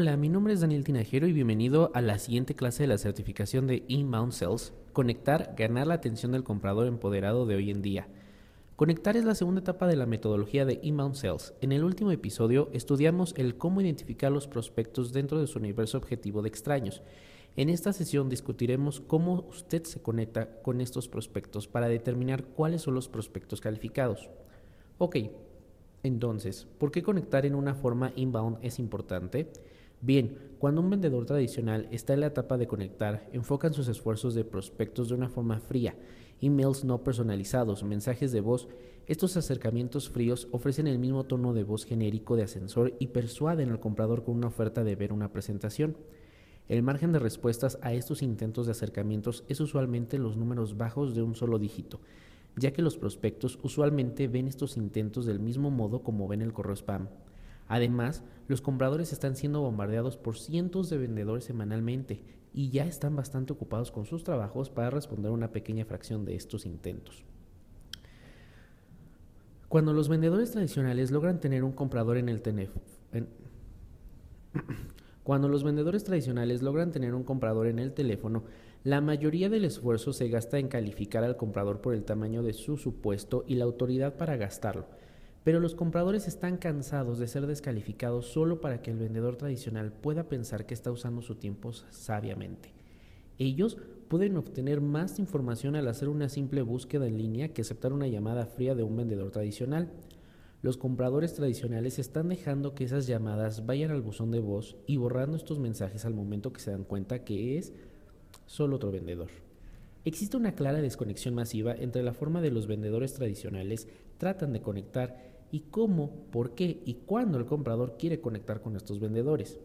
Hola, mi nombre es Daniel Tinajero y bienvenido a la siguiente clase de la certificación de Inbound Sales, Conectar, ganar la atención del comprador empoderado de hoy en día. Conectar es la segunda etapa de la metodología de Inbound Sales. En el último episodio estudiamos el cómo identificar los prospectos dentro de su universo objetivo de extraños. En esta sesión discutiremos cómo usted se conecta con estos prospectos para determinar cuáles son los prospectos calificados. Ok, entonces, ¿por qué conectar en una forma inbound es importante? Bien, cuando un vendedor tradicional está en la etapa de conectar, enfocan sus esfuerzos de prospectos de una forma fría, emails no personalizados, mensajes de voz. Estos acercamientos fríos ofrecen el mismo tono de voz genérico de ascensor y persuaden al comprador con una oferta de ver una presentación. El margen de respuestas a estos intentos de acercamientos es usualmente los números bajos de un solo dígito, ya que los prospectos usualmente ven estos intentos del mismo modo como ven el correo spam. Además, los compradores están siendo bombardeados por cientos de vendedores semanalmente y ya están bastante ocupados con sus trabajos para responder a una pequeña fracción de estos intentos. Cuando los vendedores tradicionales logran tener un comprador en el teléfono, cuando los vendedores tradicionales logran tener un comprador en el teléfono, la mayoría del esfuerzo se gasta en calificar al comprador por el tamaño de su supuesto y la autoridad para gastarlo. Pero los compradores están cansados de ser descalificados solo para que el vendedor tradicional pueda pensar que está usando su tiempo sabiamente. Ellos pueden obtener más información al hacer una simple búsqueda en línea que aceptar una llamada fría de un vendedor tradicional. Los compradores tradicionales están dejando que esas llamadas vayan al buzón de voz y borrando estos mensajes al momento que se dan cuenta que es solo otro vendedor. Existe una clara desconexión masiva entre la forma de los vendedores tradicionales tratan de conectar y cómo, por qué y cuándo el comprador quiere conectar con estos vendedores.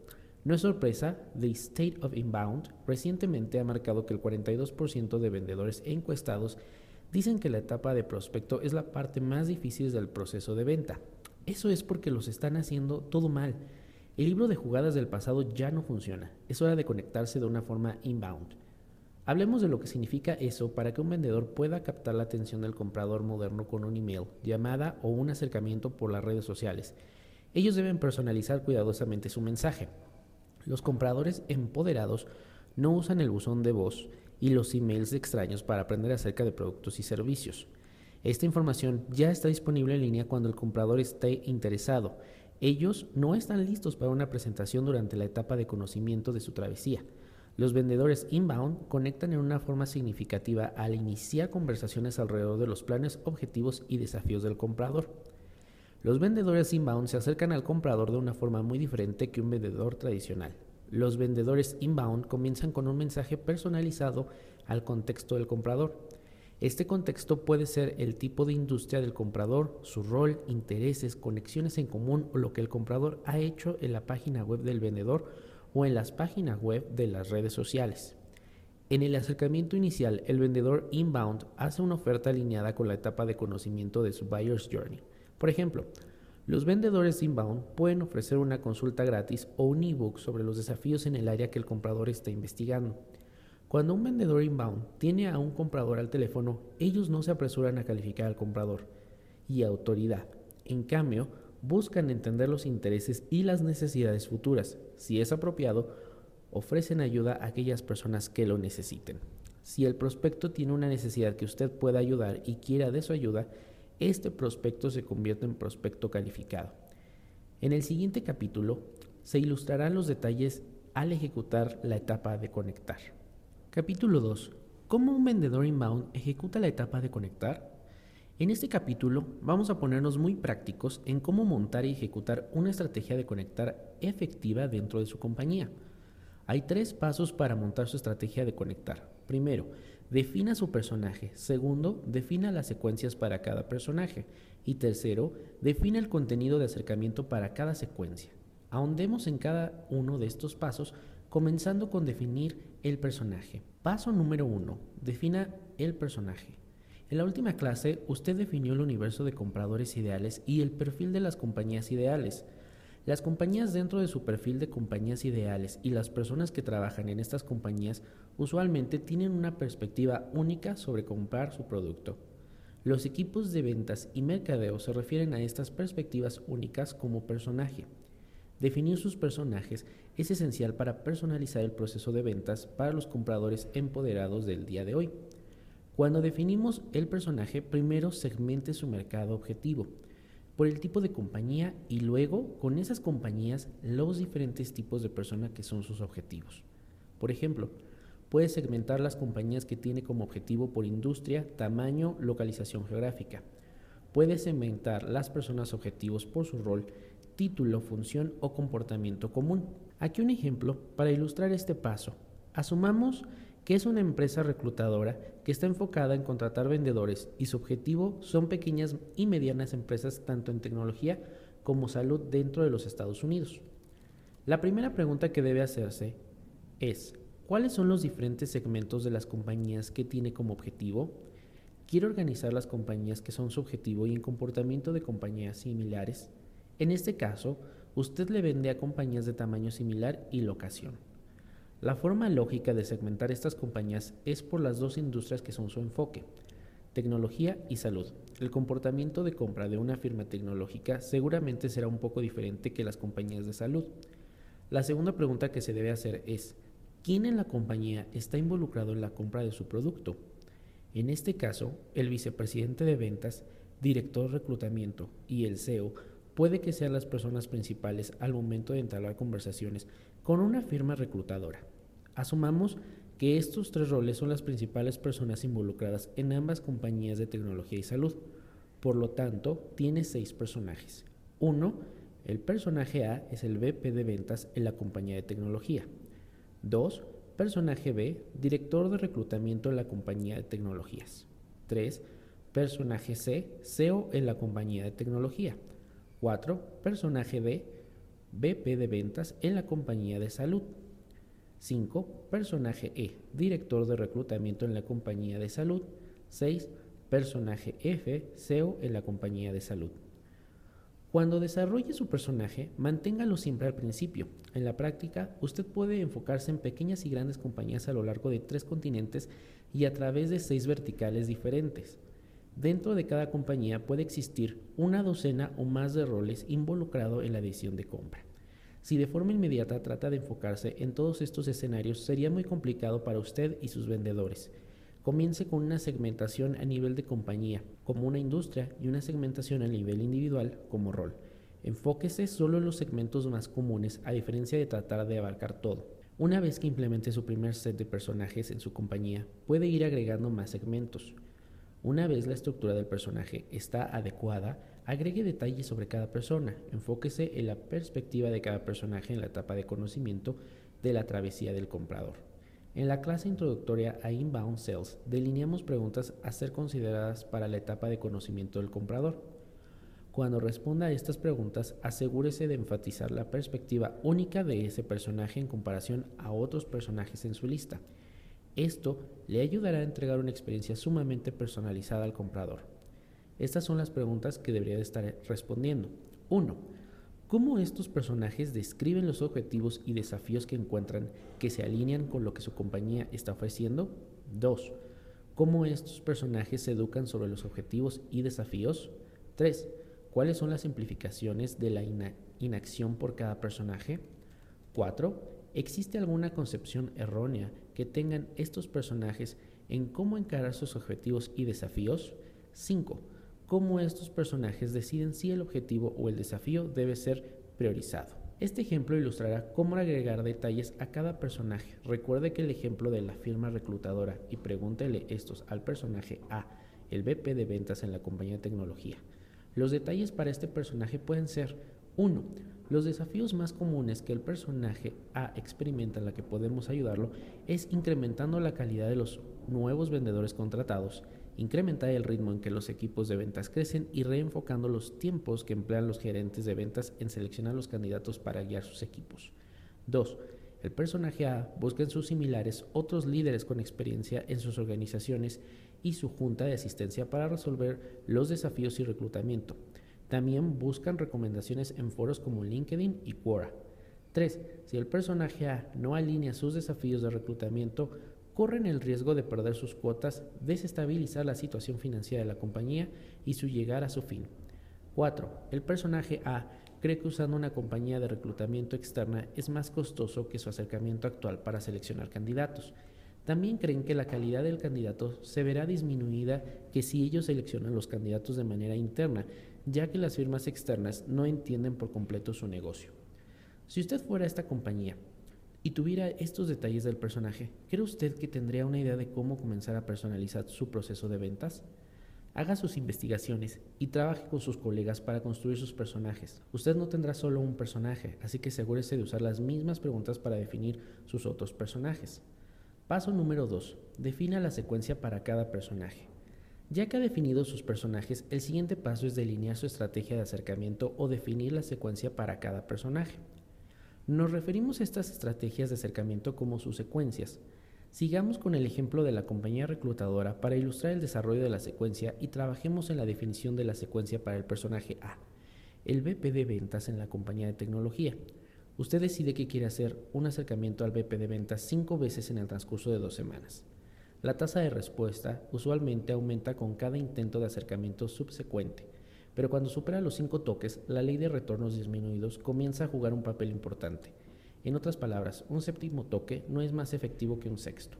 No es sorpresa, The State of Inbound recientemente ha marcado que el 42% de vendedores encuestados dicen que la etapa de prospecto es la parte más difícil del proceso de venta. Eso es porque los están haciendo todo mal. El libro de jugadas del pasado ya no funciona. Es hora de conectarse de una forma inbound. Hablemos de lo que significa eso para que un vendedor pueda captar la atención del comprador moderno con un email, llamada o un acercamiento por las redes sociales. Ellos deben personalizar cuidadosamente su mensaje. Los compradores empoderados no usan el buzón de voz y los emails de extraños para aprender acerca de productos y servicios. Esta información ya está disponible en línea cuando el comprador esté interesado. Ellos no están listos para una presentación durante la etapa de conocimiento de su travesía. Los vendedores inbound conectan en una forma significativa al iniciar conversaciones alrededor de los planes, objetivos y desafíos del comprador. Los vendedores inbound se acercan al comprador de una forma muy diferente que un vendedor tradicional. Los vendedores inbound comienzan con un mensaje personalizado al contexto del comprador. Este contexto puede ser el tipo de industria del comprador, su rol, intereses, conexiones en común o lo que el comprador ha hecho en la página web del vendedor o en las páginas web de las redes sociales. En el acercamiento inicial, el vendedor inbound hace una oferta alineada con la etapa de conocimiento de su buyer's journey. Por ejemplo, los vendedores inbound pueden ofrecer una consulta gratis o un ebook sobre los desafíos en el área que el comprador está investigando. Cuando un vendedor inbound tiene a un comprador al teléfono, ellos no se apresuran a calificar al comprador y autoridad. En cambio, buscan entender los intereses y las necesidades futuras. Si es apropiado, ofrecen ayuda a aquellas personas que lo necesiten. Si el prospecto tiene una necesidad que usted pueda ayudar y quiera de su ayuda, este prospecto se convierte en prospecto calificado. En el siguiente capítulo se ilustrarán los detalles al ejecutar la etapa de conectar. Capítulo 2. ¿Cómo un vendedor inbound ejecuta la etapa de conectar? En este capítulo vamos a ponernos muy prácticos en cómo montar y ejecutar una estrategia de conectar efectiva dentro de su compañía. Hay tres pasos para montar su estrategia de conectar. Primero, defina su personaje. Segundo, defina las secuencias para cada personaje. Y tercero, defina el contenido de acercamiento para cada secuencia. Ahondemos en cada uno de estos pasos, comenzando con definir el personaje. Paso número uno, defina el personaje. En la última clase, usted definió el universo de compradores ideales y el perfil de las compañías ideales. Las compañías dentro de su perfil de compañías ideales y las personas que trabajan en estas compañías usualmente tienen una perspectiva única sobre comprar su producto. Los equipos de ventas y mercadeo se refieren a estas perspectivas únicas como personaje. Definir sus personajes es esencial para personalizar el proceso de ventas para los compradores empoderados del día de hoy. Cuando definimos el personaje, primero segmente su mercado objetivo por el tipo de compañía y luego con esas compañías los diferentes tipos de persona que son sus objetivos. Por ejemplo, puede segmentar las compañías que tiene como objetivo por industria, tamaño, localización geográfica. Puede segmentar las personas objetivos por su rol título, función o comportamiento común. Aquí un ejemplo para ilustrar este paso. Asumamos que es una empresa reclutadora que está enfocada en contratar vendedores y su objetivo son pequeñas y medianas empresas tanto en tecnología como salud dentro de los Estados Unidos. La primera pregunta que debe hacerse es, ¿cuáles son los diferentes segmentos de las compañías que tiene como objetivo? ¿Quiere organizar las compañías que son su objetivo y en comportamiento de compañías similares? En este caso, usted le vende a compañías de tamaño similar y locación. La forma lógica de segmentar estas compañías es por las dos industrias que son su enfoque, tecnología y salud. El comportamiento de compra de una firma tecnológica seguramente será un poco diferente que las compañías de salud. La segunda pregunta que se debe hacer es, ¿quién en la compañía está involucrado en la compra de su producto? En este caso, el vicepresidente de ventas, director de reclutamiento y el CEO puede que sean las personas principales al momento de entablar conversaciones con una firma reclutadora. Asumamos que estos tres roles son las principales personas involucradas en ambas compañías de tecnología y salud. Por lo tanto, tiene seis personajes. Uno, el personaje A es el VP de ventas en la compañía de tecnología. Dos, personaje B, director de reclutamiento en la compañía de tecnologías. Tres, personaje C, CEO en la compañía de tecnología. 4. Personaje D, BP de ventas en la compañía de salud. 5. Personaje E, director de reclutamiento en la compañía de salud. 6. Personaje F, CEO en la compañía de salud. Cuando desarrolle su personaje, manténgalo siempre al principio. En la práctica, usted puede enfocarse en pequeñas y grandes compañías a lo largo de tres continentes y a través de seis verticales diferentes. Dentro de cada compañía puede existir una docena o más de roles involucrados en la decisión de compra. Si de forma inmediata trata de enfocarse en todos estos escenarios, sería muy complicado para usted y sus vendedores. Comience con una segmentación a nivel de compañía, como una industria, y una segmentación a nivel individual, como rol. Enfóquese solo en los segmentos más comunes, a diferencia de tratar de abarcar todo. Una vez que implemente su primer set de personajes en su compañía, puede ir agregando más segmentos. Una vez la estructura del personaje está adecuada, agregue detalles sobre cada persona, enfóquese en la perspectiva de cada personaje en la etapa de conocimiento de la travesía del comprador. En la clase introductoria a Inbound Sales delineamos preguntas a ser consideradas para la etapa de conocimiento del comprador. Cuando responda a estas preguntas, asegúrese de enfatizar la perspectiva única de ese personaje en comparación a otros personajes en su lista. Esto le ayudará a entregar una experiencia sumamente personalizada al comprador. Estas son las preguntas que debería de estar respondiendo. 1. ¿Cómo estos personajes describen los objetivos y desafíos que encuentran que se alinean con lo que su compañía está ofreciendo? 2. ¿Cómo estos personajes se educan sobre los objetivos y desafíos? 3. ¿Cuáles son las implicaciones de la inacción por cada personaje? 4. ¿Existe alguna concepción errónea que tengan estos personajes en cómo encarar sus objetivos y desafíos? 5. ¿Cómo estos personajes deciden si el objetivo o el desafío debe ser priorizado? Este ejemplo ilustrará cómo agregar detalles a cada personaje. Recuerde que el ejemplo de la firma reclutadora y pregúntele estos al personaje A, el VP de ventas en la compañía de tecnología. Los detalles para este personaje pueden ser 1. Los desafíos más comunes que el personaje A experimenta en la que podemos ayudarlo es incrementando la calidad de los nuevos vendedores contratados, incrementar el ritmo en que los equipos de ventas crecen y reenfocando los tiempos que emplean los gerentes de ventas en seleccionar los candidatos para guiar sus equipos. 2. El personaje A busca en sus similares otros líderes con experiencia en sus organizaciones y su junta de asistencia para resolver los desafíos y reclutamiento. También buscan recomendaciones en foros como LinkedIn y Quora. 3. Si el personaje A no alinea sus desafíos de reclutamiento, corren el riesgo de perder sus cuotas, desestabilizar la situación financiera de la compañía y su llegar a su fin. 4. El personaje A cree que usando una compañía de reclutamiento externa es más costoso que su acercamiento actual para seleccionar candidatos. También creen que la calidad del candidato se verá disminuida que si ellos seleccionan los candidatos de manera interna, ya que las firmas externas no entienden por completo su negocio. Si usted fuera esta compañía y tuviera estos detalles del personaje, ¿cree usted que tendría una idea de cómo comenzar a personalizar su proceso de ventas? Haga sus investigaciones y trabaje con sus colegas para construir sus personajes. Usted no tendrá solo un personaje, así que asegúrese de usar las mismas preguntas para definir sus otros personajes. Paso número 2. Defina la secuencia para cada personaje. Ya que ha definido sus personajes, el siguiente paso es delinear su estrategia de acercamiento o definir la secuencia para cada personaje. Nos referimos a estas estrategias de acercamiento como sus secuencias. Sigamos con el ejemplo de la compañía reclutadora para ilustrar el desarrollo de la secuencia y trabajemos en la definición de la secuencia para el personaje A, el VP de ventas en la compañía de tecnología. Usted decide que quiere hacer un acercamiento al VP de ventas cinco veces en el transcurso de dos semanas. La tasa de respuesta usualmente aumenta con cada intento de acercamiento subsecuente, pero cuando supera los cinco toques, la ley de retornos disminuidos comienza a jugar un papel importante. En otras palabras, un séptimo toque no es más efectivo que un sexto.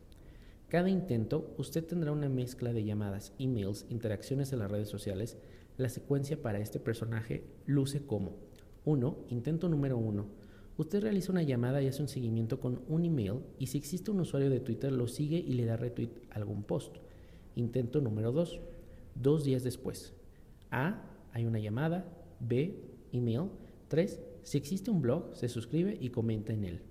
Cada intento, usted tendrá una mezcla de llamadas, emails, interacciones en las redes sociales. La secuencia para este personaje luce como 1. Intento número 1. Usted realiza una llamada y hace un seguimiento con un email y si existe un usuario de Twitter lo sigue y le da retweet a algún post. Intento número 2. Dos días después. A. Hay una llamada. B. Email. 3. Si existe un blog, se suscribe y comenta en él.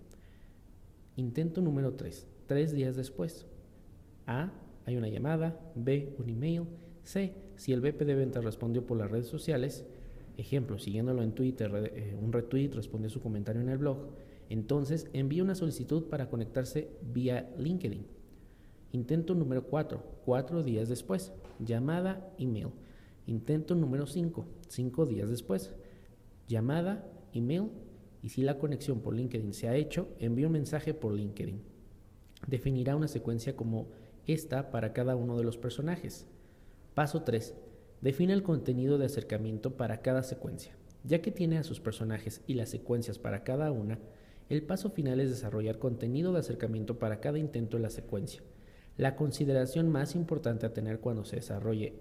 Intento número 3. Tres días después. A. Hay una llamada. B. Un email. C. Si el VP de ventas respondió por las redes sociales, ejemplo, siguiéndolo en Twitter, eh, un retweet, respondió su comentario en el blog, entonces envía una solicitud para conectarse vía LinkedIn. Intento número 4, cuatro días después. Llamada, email. Intento número 5, cinco días después. Llamada, email y si la conexión por LinkedIn se ha hecho, envía un mensaje por LinkedIn. Definirá una secuencia como esta para cada uno de los personajes. Paso 3. Define el contenido de acercamiento para cada secuencia. Ya que tiene a sus personajes y las secuencias para cada una, el paso final es desarrollar contenido de acercamiento para cada intento de la secuencia. La consideración más importante a tener cuando se desarrolle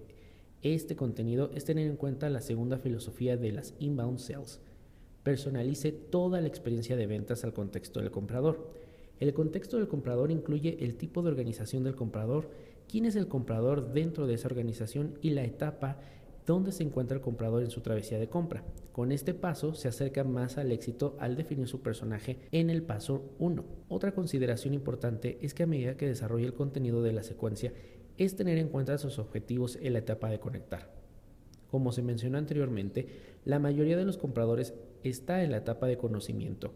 este contenido es tener en cuenta la segunda filosofía de las inbound sales, personalice toda la experiencia de ventas al contexto del comprador. El contexto del comprador incluye el tipo de organización del comprador, quién es el comprador dentro de esa organización y la etapa donde se encuentra el comprador en su travesía de compra. Con este paso se acerca más al éxito al definir su personaje en el paso 1. Otra consideración importante es que a medida que desarrolle el contenido de la secuencia es tener en cuenta sus objetivos en la etapa de conectar. Como se mencionó anteriormente, la mayoría de los compradores está en la etapa de conocimiento,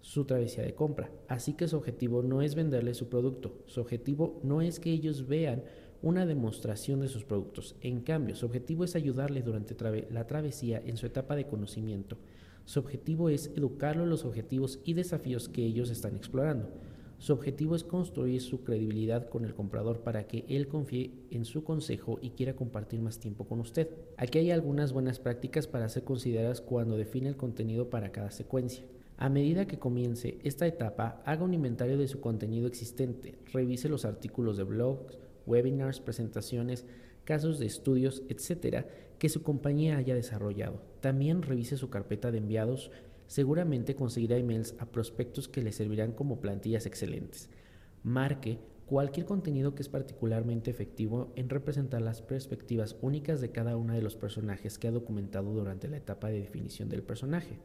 su travesía de compra. Así que su objetivo no es venderle su producto, su objetivo no es que ellos vean una demostración de sus productos. En cambio, su objetivo es ayudarle durante la travesía en su etapa de conocimiento. Su objetivo es educarlo en los objetivos y desafíos que ellos están explorando. Su objetivo es construir su credibilidad con el comprador para que él confíe en su consejo y quiera compartir más tiempo con usted. Aquí hay algunas buenas prácticas para ser consideradas cuando define el contenido para cada secuencia. A medida que comience esta etapa, haga un inventario de su contenido existente, revise los artículos de blogs, webinars, presentaciones, casos de estudios, etcétera, que su compañía haya desarrollado. También revise su carpeta de enviados, seguramente conseguirá emails a prospectos que le servirán como plantillas excelentes. Marque cualquier contenido que es particularmente efectivo en representar las perspectivas únicas de cada uno de los personajes que ha documentado durante la etapa de definición del personaje.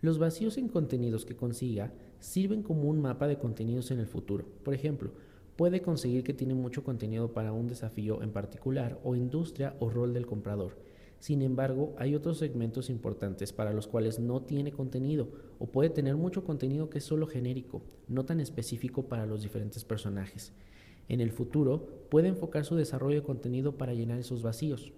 Los vacíos en contenidos que consiga sirven como un mapa de contenidos en el futuro. Por ejemplo, puede conseguir que tiene mucho contenido para un desafío en particular o industria o rol del comprador sin embargo, hay otros segmentos importantes para los cuales no tiene contenido o puede tener mucho contenido que es solo genérico, no tan específico para los diferentes personajes. En el futuro, puede enfocar su desarrollo de contenido para llenar esos vacíos.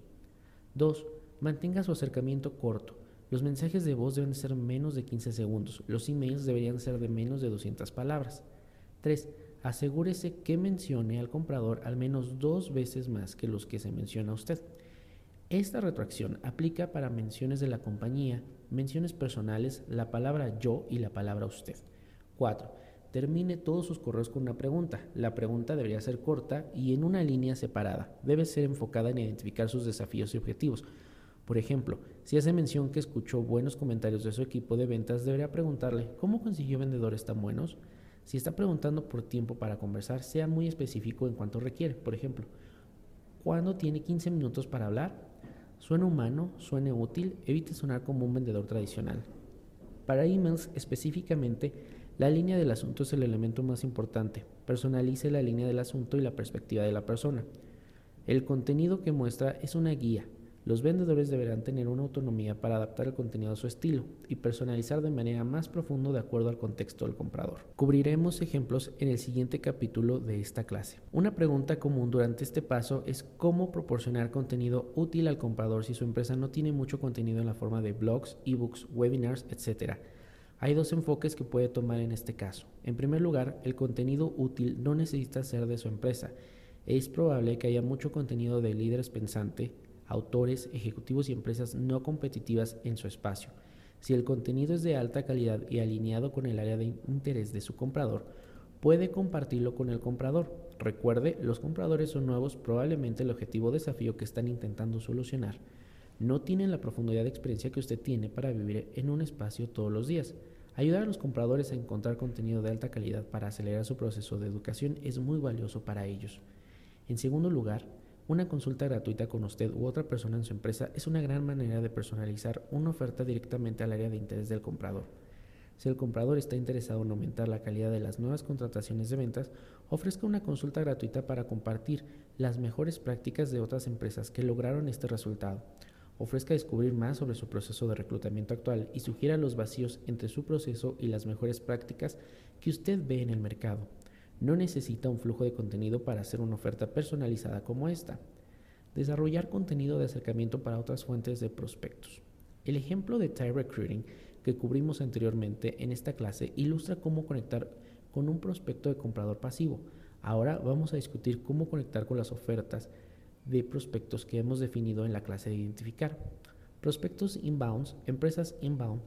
2. Mantenga su acercamiento corto. Los mensajes de voz deben ser menos de 15 segundos. Los emails deberían ser de menos de 200 palabras. 3. Asegúrese que mencione al comprador al menos dos veces más que los que se menciona a usted. Esta retroacción aplica para menciones de la compañía, menciones personales, la palabra yo y la palabra usted. 4. Termine todos sus correos con una pregunta. La pregunta debería ser corta y en una línea separada. Debe ser enfocada en identificar sus desafíos y objetivos. Por ejemplo, si hace mención que escuchó buenos comentarios de su equipo de ventas, debería preguntarle ¿cómo consiguió vendedores tan buenos? Si está preguntando por tiempo para conversar, sea muy específico en cuanto requiere. Por ejemplo, ¿cuándo tiene 15 minutos para hablar? Suene humano, suene útil, evite sonar como un vendedor tradicional. Para emails específicamente, la línea del asunto es el elemento más importante. Personalice la línea del asunto y la perspectiva de la persona. El contenido que muestra es una guía, los vendedores deberán tener una autonomía para adaptar el contenido a su estilo y personalizar de manera más profunda de acuerdo al contexto del comprador. Cubriremos ejemplos en el siguiente capítulo de esta clase. Una pregunta común durante este paso es cómo proporcionar contenido útil al comprador si su empresa no tiene mucho contenido en la forma de blogs, ebooks, webinars, etc. Hay dos enfoques que puede tomar en este caso. En primer lugar, el contenido útil no necesita ser de su empresa. Es probable que haya mucho contenido de líderes pensantes autores, ejecutivos y empresas no competitivas en su espacio. Si el contenido es de alta calidad y alineado con el área de interés de su comprador, puede compartirlo con el comprador. Recuerde, los compradores son nuevos, probablemente el objetivo o desafío que están intentando solucionar no tienen la profundidad de experiencia que usted tiene para vivir en un espacio todos los días. Ayudar a los compradores a encontrar contenido de alta calidad para acelerar su proceso de educación es muy valioso para ellos. En segundo lugar, una consulta gratuita con usted u otra persona en su empresa es una gran manera de personalizar una oferta directamente al área de interés del comprador. Si el comprador está interesado en aumentar la calidad de las nuevas contrataciones de ventas, ofrezca una consulta gratuita para compartir las mejores prácticas de otras empresas que lograron este resultado. Ofrezca descubrir más sobre su proceso de reclutamiento actual y sugiera los vacíos entre su proceso y las mejores prácticas que usted ve en el mercado no necesita un flujo de contenido para hacer una oferta personalizada como esta. Desarrollar contenido de acercamiento para otras fuentes de prospectos. El ejemplo de Tie Recruiting que cubrimos anteriormente en esta clase ilustra cómo conectar con un prospecto de comprador pasivo. Ahora vamos a discutir cómo conectar con las ofertas de prospectos que hemos definido en la clase de identificar. Prospectos inbounds, empresas inbound,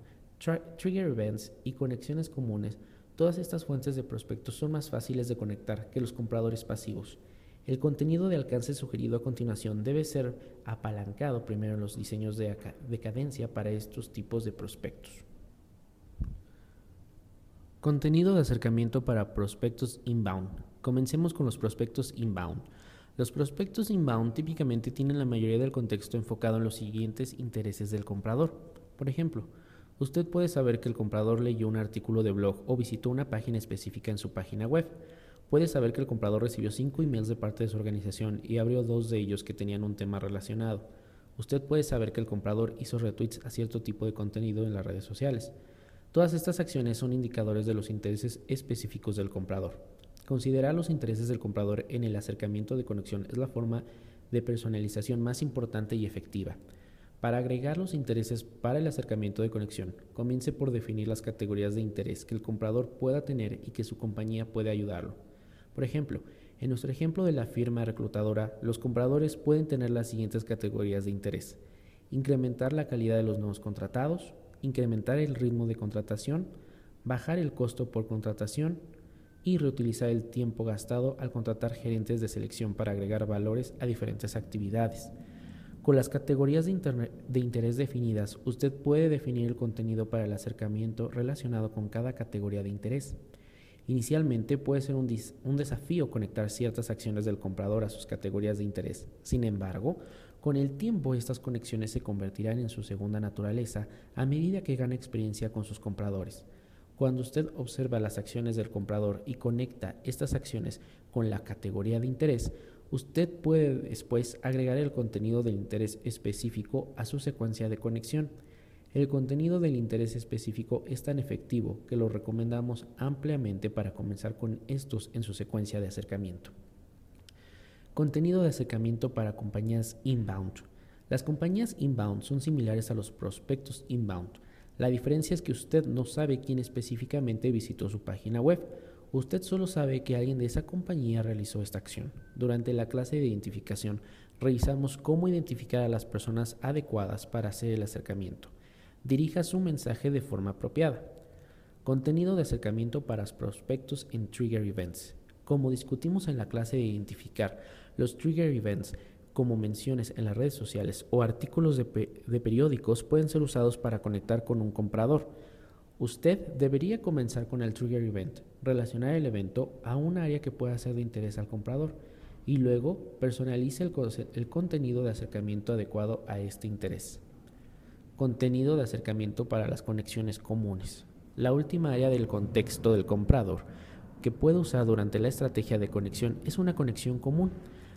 trigger events y conexiones comunes Todas estas fuentes de prospectos son más fáciles de conectar que los compradores pasivos. El contenido de alcance sugerido a continuación debe ser apalancado primero en los diseños de, cadencia para estos tipos de prospectos. Contenido de acercamiento para prospectos inbound. Comencemos con los prospectos inbound. Los prospectos inbound típicamente tienen la mayoría del contexto enfocado en los siguientes intereses del comprador. Por ejemplo, Usted puede saber que el comprador leyó un artículo de blog o visitó una página específica en su página web. Puede saber que el comprador recibió cinco emails de parte de su organización y abrió dos de ellos que tenían un tema relacionado. Usted puede saber que el comprador hizo retweets a cierto tipo de contenido en las redes sociales. Todas estas acciones son indicadores de los intereses específicos del comprador. Considerar los intereses del comprador en el acercamiento de conexión es la forma de personalización más importante y efectiva. Para agregar los intereses para el acercamiento de conexión, comience por definir las categorías de interés que el comprador pueda tener y que su compañía puede ayudarlo. Por ejemplo, en nuestro ejemplo de la firma reclutadora, los compradores pueden tener las siguientes categorías de interés. Incrementar la calidad de los nuevos contratados, incrementar el ritmo de contratación, bajar el costo por contratación y reutilizar el tiempo gastado al contratar gerentes de selección para agregar valores a diferentes actividades. Con las categorías de, interés definidas, usted puede definir el contenido para el acercamiento relacionado con cada categoría de interés. Inicialmente puede ser un, desafío conectar ciertas acciones del comprador a sus categorías de interés. Sin embargo, con el tiempo estas conexiones se convertirán en su segunda naturaleza a medida que gana experiencia con sus compradores. Cuando usted observa las acciones del comprador y conecta estas acciones con la categoría de interés, Usted puede después agregar el contenido del interés específico a su secuencia de conexión. El contenido del interés específico es tan efectivo que lo recomendamos ampliamente para comenzar con estos en su secuencia de acercamiento. Contenido de acercamiento para compañías inbound. Las compañías inbound son similares a los prospectos inbound. La diferencia es que usted no sabe quién específicamente visitó su página web Usted solo sabe que alguien de esa compañía realizó esta acción. Durante la clase de identificación, revisamos cómo identificar a las personas adecuadas para hacer el acercamiento. Dirija su mensaje de forma apropiada. Contenido de acercamiento para prospectos en Trigger Events. Como discutimos en la clase de identificar, los Trigger Events como menciones en las redes sociales o artículos de, periódicos pueden ser usados para conectar con un comprador. Usted debería comenzar con el Trigger Event, relacionar el evento a un área que pueda ser de interés al comprador y luego personalice el contenido de acercamiento adecuado a este interés. Contenido de acercamiento para las conexiones comunes. La última área del contexto del comprador que puede usar durante la estrategia de conexión es una conexión común.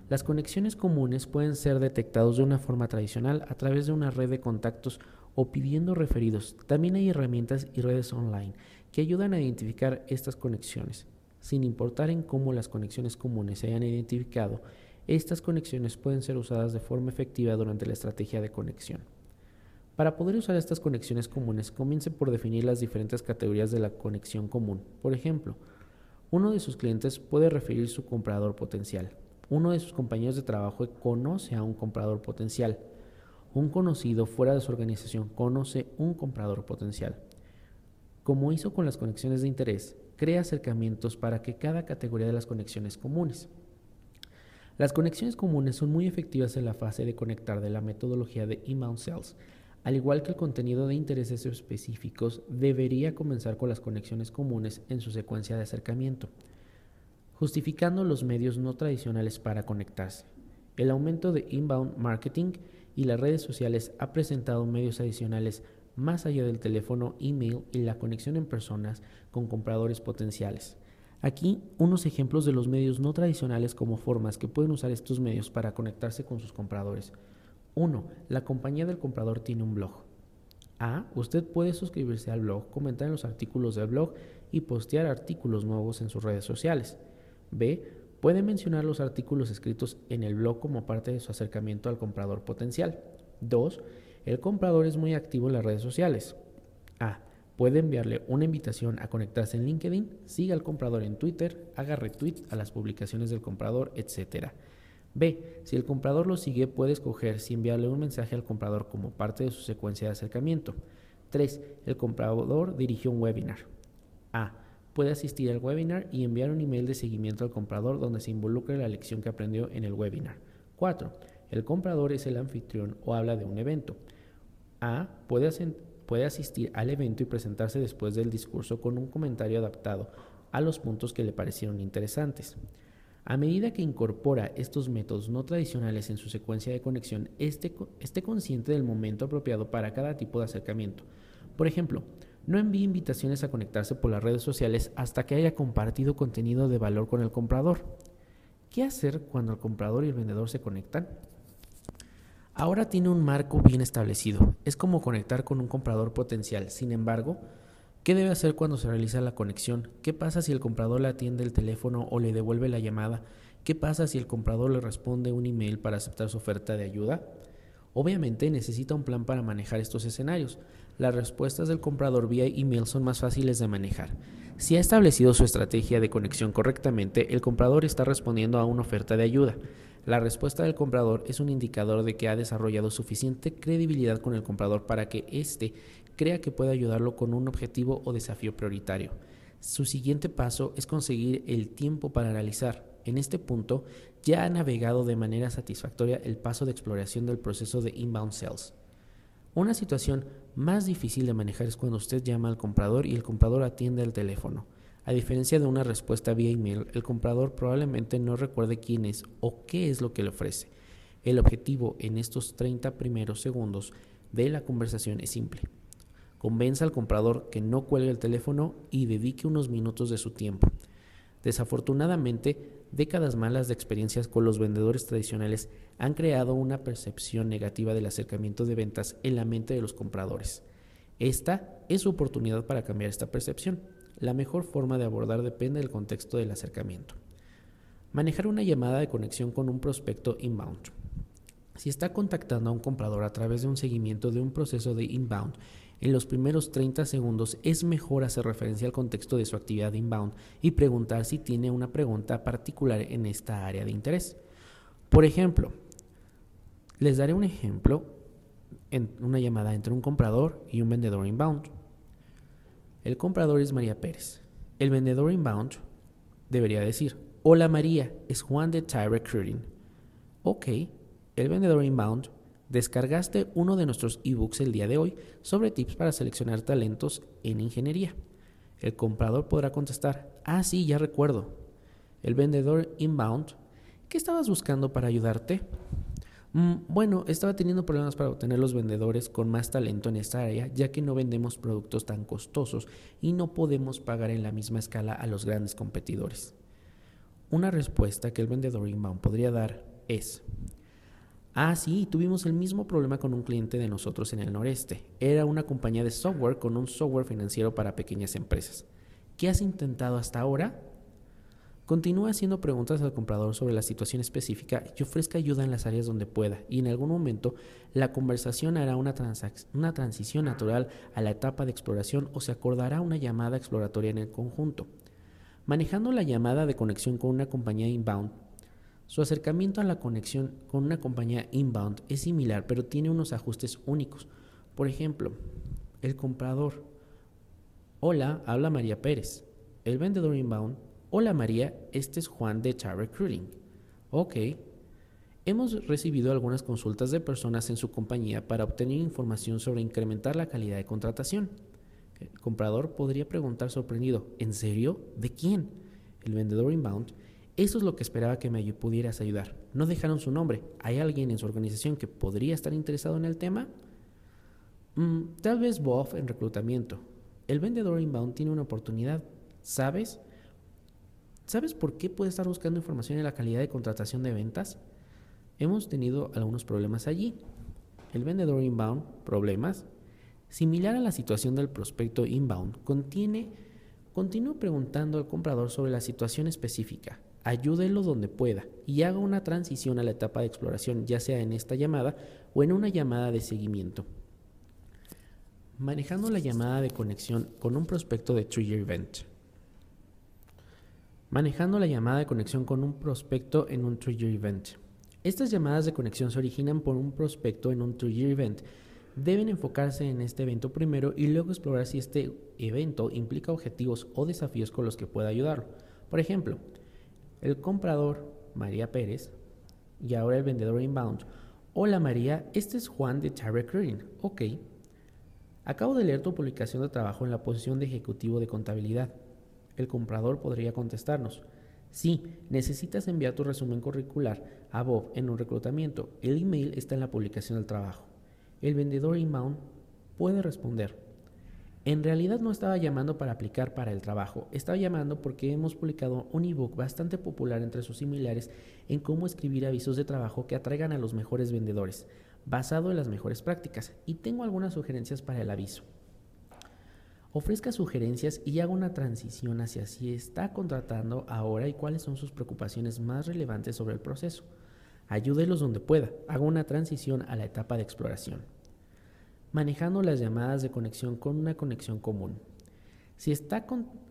Las conexiones comunes pueden ser detectados de una forma tradicional a través de una red de contactos o pidiendo referidos. También hay herramientas y redes online que ayudan a identificar estas conexiones. Sin importar en cómo las conexiones comunes se hayan identificado, estas conexiones pueden ser usadas de forma efectiva durante la estrategia de conexión. Para poder usar estas conexiones comunes, comience por definir las diferentes categorías de la conexión común. Por ejemplo, uno de sus clientes puede referir su comprador potencial. Uno de sus compañeros de trabajo conoce a un comprador potencial. Un conocido fuera de su organización conoce un comprador potencial. Como hizo con las conexiones de interés, crea acercamientos para que cada categoría de las conexiones comunes. Las conexiones comunes son muy efectivas en la fase de conectar de la metodología de inbound sales al igual que el contenido de intereses específicos, debería comenzar con las conexiones comunes en su secuencia de acercamiento, justificando los medios no tradicionales para conectarse. El aumento de inbound marketing y las redes sociales ha presentado medios adicionales más allá del teléfono, email y la conexión en personas con compradores potenciales. Aquí unos ejemplos de los medios no tradicionales como formas que pueden usar estos medios para conectarse con sus compradores. 1. La compañía del comprador tiene un blog. A. Usted puede suscribirse al blog, comentar en los artículos del blog y postear artículos nuevos en sus redes sociales. B. Puede mencionar los artículos escritos en el blog como parte de su acercamiento al comprador potencial. 2. El comprador es muy activo en las redes sociales. A. Puede enviarle una invitación a conectarse en LinkedIn, siga al comprador en Twitter, haga retweets a las publicaciones del comprador, etc. B. Si el comprador lo sigue, puede escoger si enviarle un mensaje al comprador como parte de su secuencia de acercamiento. 3. El comprador dirigió un webinar. A. Puede asistir al webinar y enviar un email de seguimiento al comprador donde se involucre la lección que aprendió en el webinar. 4. El comprador es el anfitrión o habla de un evento. A. Puede, puede asistir al evento y presentarse después del discurso con un comentario adaptado a los puntos que le parecieron interesantes. A medida que incorpora estos métodos no tradicionales en su secuencia de conexión, esté, esté consciente del momento apropiado para cada tipo de acercamiento. Por ejemplo, no envíe invitaciones a conectarse por las redes sociales hasta que haya compartido contenido de valor con el comprador. ¿Qué hacer cuando el comprador y el vendedor se conectan? Ahora tiene un marco bien establecido. Es como conectar con un comprador potencial. Sin embargo, ¿Qué debe hacer cuando se realiza la conexión? ¿Qué pasa si el comprador le atiende el teléfono o le devuelve la llamada? ¿Qué pasa si el comprador le responde un email para aceptar su oferta de ayuda? Obviamente necesita un plan para manejar estos escenarios. Las respuestas del comprador vía email son más fáciles de manejar. Si ha establecido su estrategia de conexión correctamente, el comprador está respondiendo a una oferta de ayuda. La respuesta del comprador es un indicador de que ha desarrollado suficiente credibilidad con el comprador para que éste crea que puede ayudarlo con un objetivo o desafío prioritario. Su siguiente paso es conseguir el tiempo para analizar. En este punto ya ha navegado de manera satisfactoria el paso de exploración del proceso de inbound sales. Una situación más difícil de manejar es cuando usted llama al comprador y el comprador atiende el teléfono. A diferencia de una respuesta vía email, el comprador probablemente no recuerde quién es o qué es lo que le ofrece. El objetivo en estos 30 primeros segundos de la conversación es simple. Convenza al comprador que no cuelgue el teléfono y dedique unos minutos de su tiempo. Desafortunadamente, décadas malas de experiencias con los vendedores tradicionales han creado una percepción negativa del acercamiento de ventas en la mente de los compradores. Esta es su oportunidad para cambiar esta percepción. La mejor forma de abordar depende del contexto del acercamiento. Manejar una llamada de conexión con un prospecto inbound. Si está contactando a un comprador a través de un seguimiento de un proceso de inbound En los primeros 30 segundos es mejor hacer referencia al contexto de su actividad inbound y preguntar si tiene una pregunta particular en esta área de interés. Por ejemplo, les daré un ejemplo en una llamada entre un comprador y un vendedor inbound. El comprador es María Pérez. El vendedor inbound debería decir, hola María, es Juan de Tire Recruiting. Ok, el vendedor inbound, descargaste uno de nuestros ebooks el día de hoy sobre tips para seleccionar talentos en ingeniería. El comprador podrá contestar, ah sí, ya recuerdo. El vendedor inbound, ¿qué estabas buscando para ayudarte? Mm, bueno, estaba teniendo problemas para obtener los vendedores con más talento en esta área, ya que no vendemos productos tan costosos y no podemos pagar en la misma escala a los grandes competidores. Una respuesta que el vendedor inbound podría dar es, ah, sí, tuvimos el mismo problema con un cliente de nosotros en el noreste. Era una compañía de software con un software financiero para pequeñas empresas. ¿Qué has intentado hasta ahora? Continúa haciendo preguntas al comprador sobre la situación específica y ofrezca ayuda en las áreas donde pueda, y en algún momento la conversación hará una, una, transición natural a la etapa de exploración o se acordará una llamada exploratoria en el conjunto. Manejando la llamada de conexión con una compañía inbound, su acercamiento a la conexión con una compañía inbound es similar, pero tiene unos ajustes únicos. Por ejemplo, el comprador. Hola, habla María Pérez. El vendedor inbound Hola María, este es Juan de Char Recruiting. Ok. Hemos recibido algunas consultas de personas en su compañía para obtener información sobre incrementar la calidad de contratación. El comprador podría preguntar sorprendido, ¿en serio? ¿De quién? El vendedor inbound, eso es lo que esperaba que me pudieras ayudar. No dejaron su nombre. ¿Hay alguien en su organización que podría estar interesado en el tema? Mm, tal vez Bob en reclutamiento. El vendedor inbound tiene una oportunidad. ¿Sabes? ¿Sabes por qué puede estar buscando información en la calidad de contratación de ventas? Hemos tenido algunos problemas allí. El vendedor inbound, problemas, similar a la situación del prospecto inbound, contiene, continúa preguntando al comprador sobre la situación específica, ayúdelo donde pueda y haga una transición a la etapa de exploración, ya sea en esta llamada o en una llamada de seguimiento. Manejando la llamada de conexión con un prospecto de Trigger Event manejando la llamada de conexión con un prospecto en un Trigger Event. Estas llamadas de conexión se originan por un prospecto en un Trigger Event. Deben enfocarse en este evento primero y luego explorar si este evento implica objetivos o desafíos con los que pueda ayudarlo. Por ejemplo, el comprador, María Pérez, y ahora el vendedor inbound. Hola María, este es Juan de Tar Recruiting. Ok. Acabo de leer tu publicación de trabajo en la posición de ejecutivo de contabilidad. El comprador podría contestarnos, sí, necesitas enviar tu resumen curricular a Bob en un reclutamiento. El email está en la publicación del trabajo. El vendedor inbound puede responder, en realidad no estaba llamando para aplicar para el trabajo, estaba llamando porque hemos publicado un ebook bastante popular entre sus similares en cómo escribir avisos de trabajo que atraigan a los mejores vendedores, basado en las mejores prácticas, y tengo algunas sugerencias para el aviso ofrezca sugerencias y haga una transición hacia si está contratando ahora y cuáles son sus preocupaciones más relevantes sobre el proceso. Ayúdelos donde pueda, haga una transición a la etapa de exploración. Manejando las llamadas de conexión con una conexión común. Si está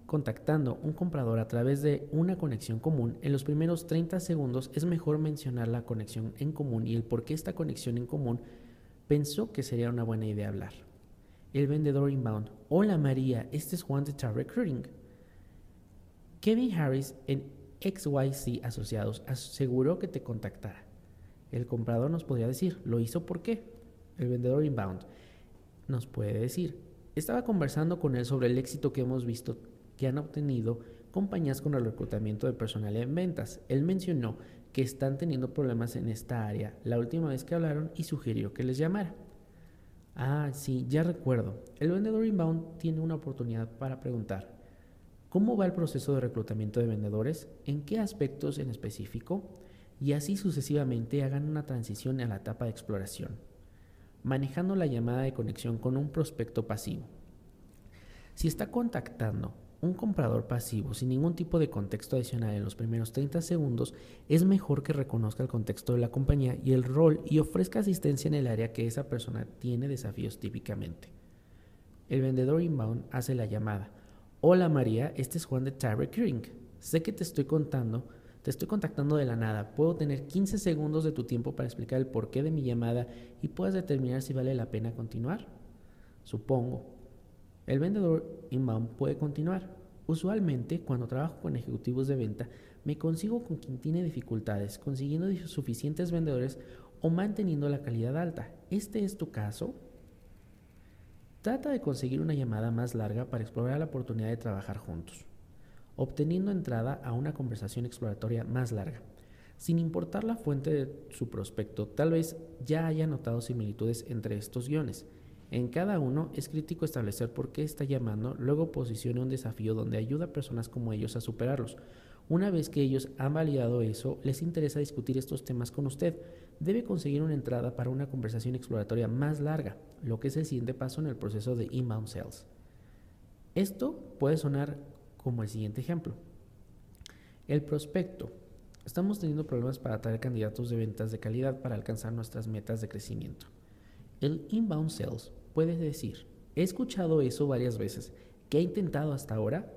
contactando un comprador a través de una conexión común, en los primeros 30 segundos es mejor mencionar la conexión en común y el por qué esta conexión en común pensó que sería una buena idea hablar. El vendedor inbound. Hola María, este es Juan de Tar Recruiting. Kevin Harris en XYZ Asociados aseguró que te contactara. El comprador nos podría decir, ¿lo hizo por qué? El vendedor inbound nos puede decir, estaba conversando con él sobre el éxito que hemos visto que han obtenido compañías con el reclutamiento de personal en ventas. Él mencionó que están teniendo problemas en esta área la última vez que hablaron y sugirió que les llamara. Ah, sí, ya recuerdo. El vendedor inbound tiene una oportunidad para preguntar, ¿cómo va el proceso de reclutamiento de vendedores? ¿En qué aspectos en específico? Y así sucesivamente hagan una transición a la etapa de exploración, manejando la llamada de conexión con un prospecto pasivo. Si está contactando un comprador pasivo sin ningún tipo de contexto adicional en los primeros 30 segundos, es mejor que reconozca el contexto de la compañía y el rol y ofrezca asistencia en el área que esa persona tiene desafíos típicamente. El vendedor inbound hace la llamada. Hola María, este es Juan de Tire Ring. Sé que te estoy contando, te estoy contactando de la nada. Puedo tener 15 segundos de tu tiempo para explicar el porqué de mi llamada y puedas determinar si vale la pena continuar. Supongo. El vendedor inbound puede continuar. Usualmente, cuando trabajo con ejecutivos de venta, me consigo con quien tiene dificultades, consiguiendo suficientes vendedores o manteniendo la calidad alta. ¿Este es tu caso? Trata de conseguir una llamada más larga para explorar la oportunidad de trabajar juntos, obteniendo entrada a una conversación exploratoria más larga. Sin importar la fuente de su prospecto, tal vez ya haya notado similitudes entre estos guiones. En cada uno es crítico establecer por qué está llamando, luego posicione un desafío donde ayuda a personas como ellos a superarlos. Una vez que ellos han validado eso, les interesa discutir estos temas con usted. Debe conseguir una entrada para una conversación exploratoria más larga, lo que es el siguiente paso en el proceso de inbound sales. Esto puede sonar como el siguiente ejemplo. El prospecto. Estamos teniendo problemas para atraer candidatos de ventas de calidad para alcanzar nuestras metas de crecimiento. El inbound sales puede decir, he escuchado eso varias veces. ¿Qué he intentado hasta ahora?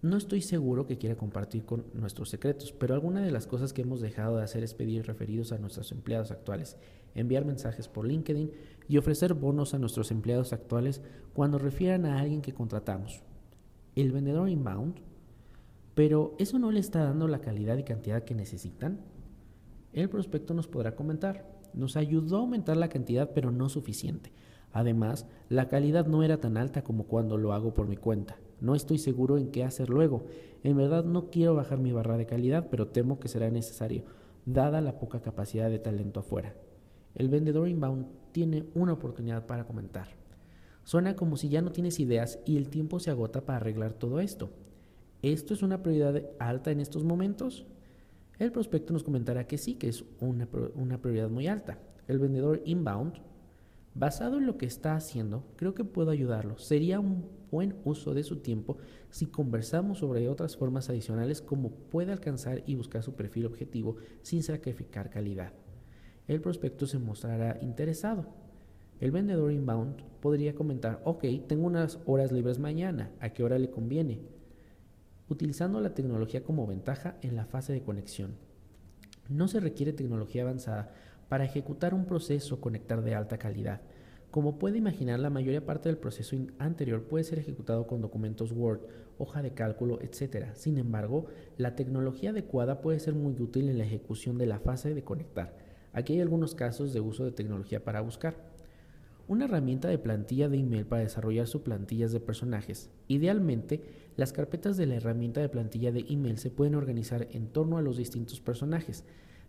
No estoy seguro que quiera compartir con nuestros secretos, pero alguna de las cosas que hemos dejado de hacer es pedir referidos a nuestros empleados actuales, enviar mensajes por LinkedIn y ofrecer bonos a nuestros empleados actuales cuando refieran a alguien que contratamos. El vendedor inbound, pero ¿eso no le está dando la calidad y cantidad que necesitan? El prospecto nos podrá comentar, nos ayudó a aumentar la cantidad, pero no suficiente. Además, la calidad no era tan alta como cuando lo hago por mi cuenta. No estoy seguro en qué hacer luego. En verdad no quiero bajar mi barra de calidad, pero temo que será necesario, dada la poca capacidad de talento afuera. El vendedor inbound tiene una oportunidad para comentar. Suena como si ya no tienes ideas y el tiempo se agota para arreglar todo esto. ¿Esto es una prioridad alta en estos momentos? El prospecto nos comentará que sí, que es una, una prioridad muy alta. El vendedor inbound Basado en lo que está haciendo, creo que puedo ayudarlo. Sería un buen uso de su tiempo si conversamos sobre otras formas adicionales como puede alcanzar y buscar su perfil objetivo sin sacrificar calidad. El prospecto se mostrará interesado. El vendedor inbound podría comentar, ok, tengo unas horas libres mañana, ¿a qué hora le conviene? Utilizando la tecnología como ventaja en la fase de conexión. No se requiere tecnología avanzada para ejecutar un proceso conectar de alta calidad. Como puede imaginar, la mayoría parte del proceso anterior puede ser ejecutado con documentos Word, hoja de cálculo, etc. Sin embargo, la tecnología adecuada puede ser muy útil en la ejecución de la fase de conectar. Aquí hay algunos casos de uso de tecnología para buscar. Una herramienta de plantilla de email para desarrollar sus plantillas de personajes. Idealmente, las carpetas de la herramienta de plantilla de email se pueden organizar en torno a los distintos personajes.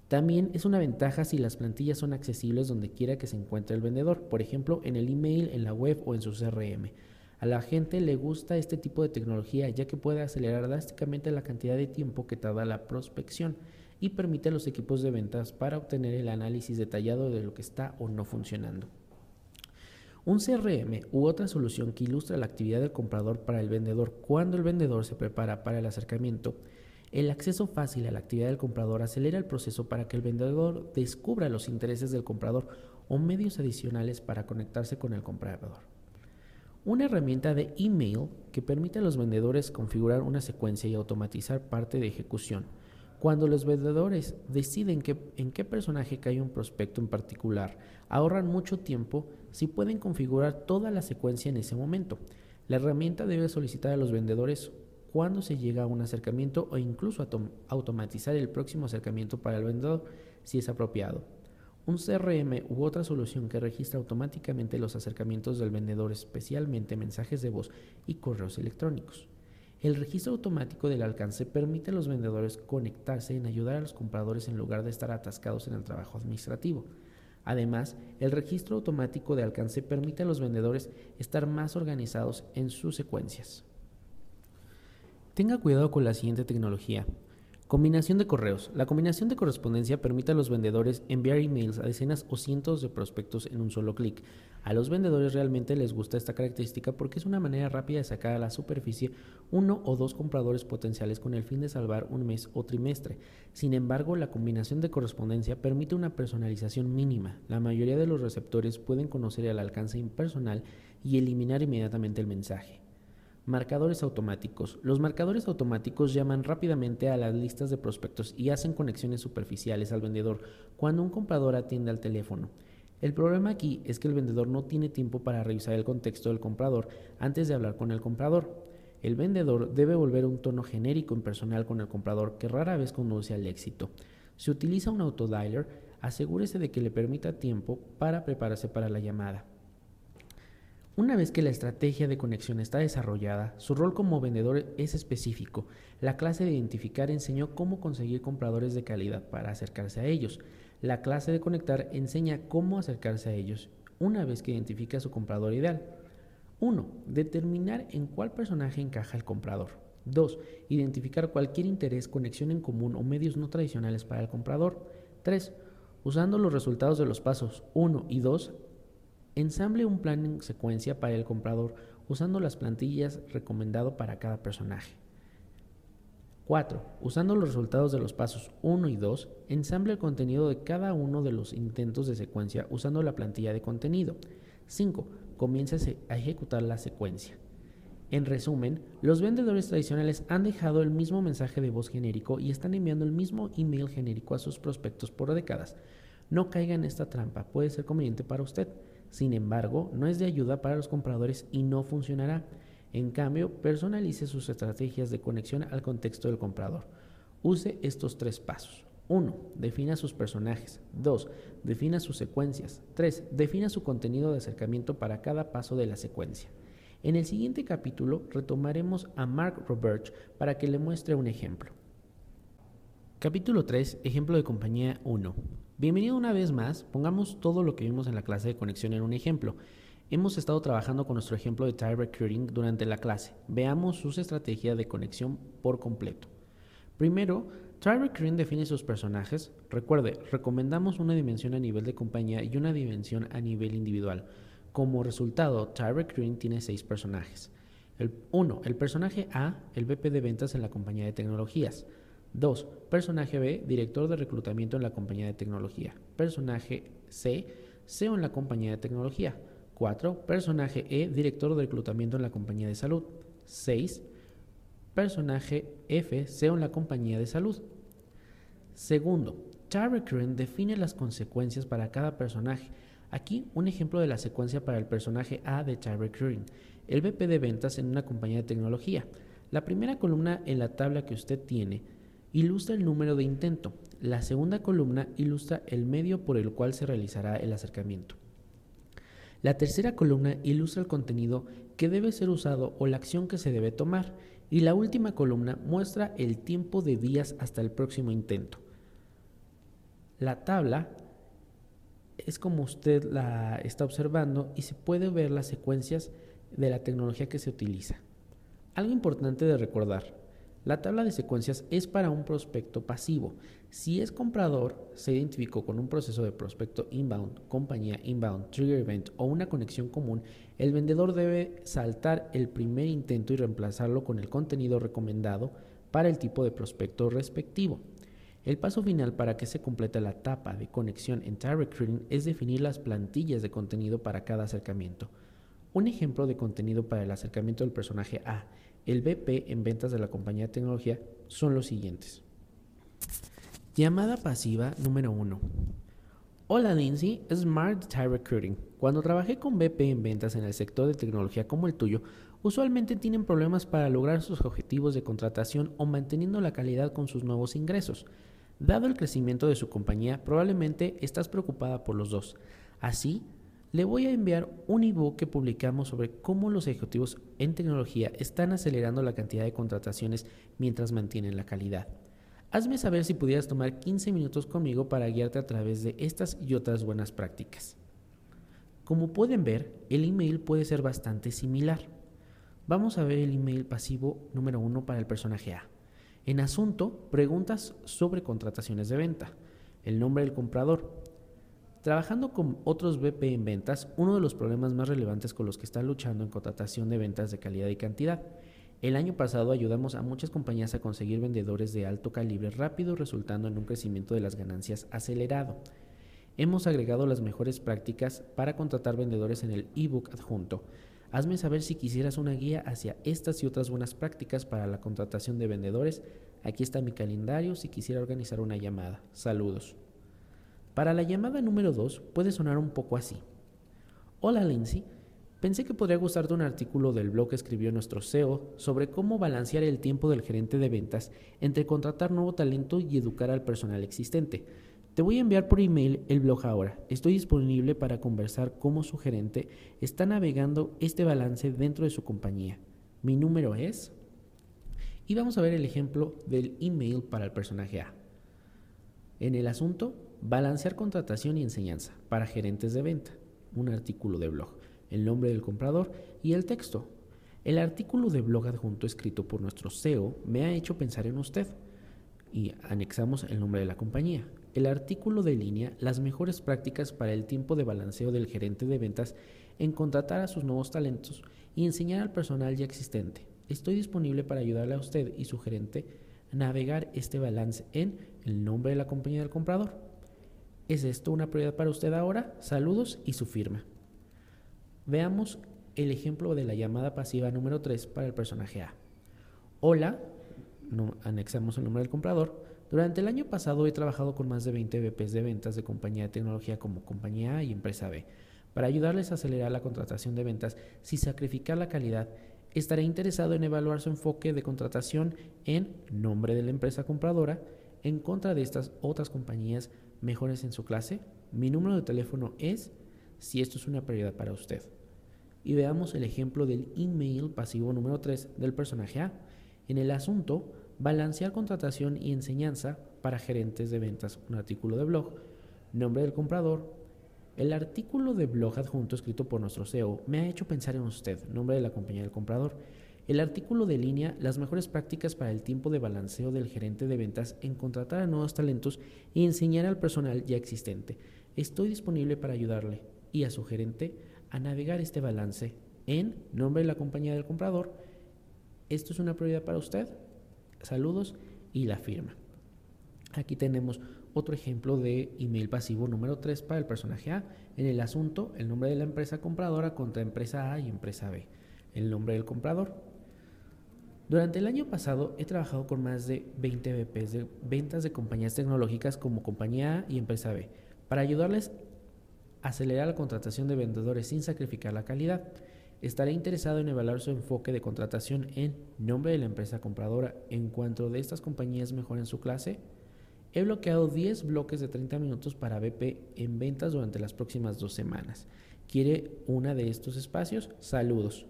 También es una ventaja si las plantillas son accesibles donde quiera que se encuentre el vendedor, por ejemplo en el email, en la web o en su CRM. A la gente le gusta este tipo de tecnología ya que puede acelerar drásticamente la cantidad de tiempo que tarda la prospección y permite a los equipos de ventas para obtener el análisis detallado de lo que está o no funcionando. Un CRM u otra solución que ilustra la actividad del comprador para el vendedor cuando el vendedor se prepara para el acercamiento el acceso fácil a la actividad del comprador acelera el proceso para que el vendedor descubra los intereses del comprador o medios adicionales para conectarse con el comprador. Una herramienta de email que permite a los vendedores configurar una secuencia y automatizar parte de ejecución. Cuando los vendedores deciden en qué personaje cae un prospecto en particular, ahorran mucho tiempo si pueden configurar toda la secuencia en ese momento. La herramienta debe solicitar a los vendedores cuando se llega a un acercamiento o incluso automatizar el próximo acercamiento para el vendedor si es apropiado. Un CRM u otra solución que registra automáticamente los acercamientos del vendedor, especialmente mensajes de voz y correos electrónicos. El registro automático del alcance permite a los vendedores conectarse en ayudar a los compradores en lugar de estar atascados en el trabajo administrativo. Además, el registro automático de alcance permite a los vendedores estar más organizados en sus secuencias. Tenga cuidado con la siguiente tecnología. Combinación de correos. La combinación de correspondencia permite a los vendedores enviar emails a decenas o cientos de prospectos en un solo clic. A los vendedores realmente les gusta esta característica porque es una manera rápida de sacar a la superficie uno o dos compradores potenciales con el fin de salvar un mes o trimestre. Sin embargo, la combinación de correspondencia permite una personalización mínima. La mayoría de los receptores pueden conocer el alcance impersonal y eliminar inmediatamente el mensaje. Marcadores automáticos. Los marcadores automáticos llaman rápidamente a las listas de prospectos y hacen conexiones superficiales al vendedor cuando un comprador atiende al teléfono. El problema aquí es que el vendedor no tiene tiempo para revisar el contexto del comprador antes de hablar con el comprador. El vendedor debe volver un tono genérico impersonal con el comprador que rara vez conduce al éxito. Si utiliza un autodialer, asegúrese de que le permita tiempo para prepararse para la llamada. Una vez que la estrategia de conexión está desarrollada, su rol como vendedor es específico. La clase de identificar enseñó cómo conseguir compradores de calidad para acercarse a ellos. La clase de conectar enseña cómo acercarse a ellos una vez que identifica a su comprador ideal. 1. Determinar en cuál personaje encaja el comprador. 2. Identificar cualquier interés, conexión en común o medios no tradicionales para el comprador. 3. Usando los resultados de los pasos 1 y 2, Ensamble un plan en secuencia para el comprador usando las plantillas recomendado para cada personaje. 4. Usando los resultados de los pasos 1 y 2, ensamble el contenido de cada uno de los intentos de secuencia usando la plantilla de contenido. 5. Comienza a ejecutar la secuencia. En resumen, los vendedores tradicionales han dejado el mismo mensaje de voz genérico y están enviando el mismo email genérico a sus prospectos por décadas. No caiga en esta trampa, puede ser conveniente para usted. Sin embargo, no es de ayuda para los compradores y no funcionará. En cambio, personalice sus estrategias de conexión al contexto del comprador. Use estos tres pasos. 1. Defina sus personajes. 2. Defina sus secuencias. 3. Defina su contenido de acercamiento para cada paso de la secuencia. En el siguiente capítulo retomaremos a Mark Roberts para que le muestre un ejemplo. Capítulo 3. Ejemplo de compañía 1. Bienvenido una vez más, pongamos todo lo que vimos en la clase de conexión en un ejemplo. Hemos estado trabajando con nuestro ejemplo de Tire Recruiting durante la clase. Veamos sus estrategias de conexión por completo. Primero, Tire Recruiting define sus personajes. Recuerde, recomendamos una dimensión a nivel de compañía y una dimensión a nivel individual. Como resultado, Tire Recruiting tiene seis personajes. 1. El, el personaje A, el VP de ventas en la compañía de tecnologías. 2. Personaje B, director de reclutamiento en la compañía de tecnología. Personaje C, CEO en la compañía de tecnología. 4. Personaje E, director de reclutamiento en la compañía de salud. 6. Personaje F, CEO en la compañía de salud. Segundo, Char Recurrent define las consecuencias para cada personaje. Aquí un ejemplo de la secuencia para el personaje A de Char Recurrent, el VP de ventas en una compañía de tecnología. La primera columna en la tabla que usted tiene ilustra el número de intento. La segunda columna ilustra el medio por el cual se realizará el acercamiento. La tercera columna ilustra el contenido que debe ser usado o la acción que se debe tomar. Y la última columna muestra el tiempo de días hasta el próximo intento. La tabla es como usted la está observando y se puede ver las secuencias de la tecnología que se utiliza. Algo importante de recordar, la tabla de secuencias es para un prospecto pasivo. Si es comprador, se identificó con un proceso de prospecto inbound, compañía inbound, trigger event o una conexión común, el vendedor debe saltar el primer intento y reemplazarlo con el contenido recomendado para el tipo de prospecto respectivo. El paso final para que se complete la etapa de conexión en Recruiting es definir las plantillas de contenido para cada acercamiento. Un ejemplo de contenido para el acercamiento del personaje A el BP en ventas de la compañía de tecnología son los siguientes. Llamada pasiva número 1. Hola Nancy, Smart Tire Recruiting. Cuando trabajé con BP en ventas en el sector de tecnología como el tuyo, usualmente tienen problemas para lograr sus objetivos de contratación o manteniendo la calidad con sus nuevos ingresos. Dado el crecimiento de su compañía, probablemente estás preocupada por los dos. Así, le voy a enviar un ebook que publicamos sobre cómo los ejecutivos en tecnología están acelerando la cantidad de contrataciones mientras mantienen la calidad. Hazme saber si pudieras tomar 15 minutos conmigo para guiarte a través de estas y otras buenas prácticas. Como pueden ver, el email puede ser bastante similar. Vamos a ver el email pasivo número 1 para el personaje A. En asunto, preguntas sobre contrataciones de venta. El nombre del comprador. Trabajando con otros BP en ventas, uno de los problemas más relevantes con los que están luchando en contratación de ventas de calidad y cantidad. El año pasado ayudamos a muchas compañías a conseguir vendedores de alto calibre rápido, resultando en un crecimiento de las ganancias acelerado. Hemos agregado las mejores prácticas para contratar vendedores en el ebook adjunto. Hazme saber si quisieras una guía hacia estas y otras buenas prácticas para la contratación de vendedores. Aquí está mi calendario si quisiera organizar una llamada. Saludos. Para la llamada número 2 puede sonar un poco así. Hola Lindsay, pensé que podría gustarte un artículo del blog que escribió nuestro CEO sobre cómo balancear el tiempo del gerente de ventas entre contratar nuevo talento y educar al personal existente. Te voy a enviar por email el blog ahora. Estoy disponible para conversar cómo su gerente está navegando este balance dentro de su compañía. Mi número es... Y vamos a ver el ejemplo del email para el personaje A. En el asunto, Balancear contratación y enseñanza para gerentes de venta. Un artículo de blog. El nombre del comprador y el texto. El artículo de blog adjunto escrito por nuestro CEO me ha hecho pensar en usted. Y anexamos el nombre de la compañía. El artículo de línea, las mejores prácticas para el tiempo de balanceo del gerente de ventas en contratar a sus nuevos talentos y enseñar al personal ya existente. Estoy disponible para ayudarle a usted y su gerente navegar este balance en el nombre de la compañía del comprador. ¿Es esto una prioridad para usted ahora? Saludos y su firma. Veamos el ejemplo de la llamada pasiva número 3 para el personaje A. Hola, anexamos el nombre del comprador. Durante el año pasado he trabajado con más de 20 VPs de ventas de compañía de tecnología como compañía A y empresa B. Para ayudarles a acelerar la contratación de ventas sin sacrificar la calidad, estaré interesado en evaluar su enfoque de contratación en nombre de la empresa compradora en contra de estas otras compañías mejores en su clase? Mi número de teléfono es si esto es una prioridad para usted. Y veamos el ejemplo del email pasivo número 3 del personaje A. En el asunto, balancear contratación y enseñanza para gerentes de ventas, un artículo de blog, nombre del comprador. El artículo de blog adjunto escrito por nuestro CEO me ha hecho pensar en usted, nombre de la compañía del comprador. El artículo de línea, las mejores prácticas para el tiempo de balanceo del gerente de ventas en contratar a nuevos talentos y enseñar al personal ya existente. Estoy disponible para ayudarle y a su gerente a navegar este balance en nombre de la compañía del comprador. ¿Esto es una prioridad para usted? Saludos y la firma. Aquí tenemos otro ejemplo de email pasivo número 3 para el personaje A. En el asunto, el nombre de la empresa compradora contra empresa A y empresa B. El nombre del comprador, durante el año pasado he trabajado con más de 20 VPs de ventas de compañías tecnológicas como compañía A y empresa B para ayudarles a acelerar la contratación de vendedores sin sacrificar la calidad. Estaré interesado en evaluar su enfoque de contratación en nombre de la empresa compradora en cuanto de estas compañías mejoren su clase. He bloqueado 10 bloques de 30 minutos para BP en ventas durante las próximas dos semanas. ¿Quiere una de estos espacios? Saludos.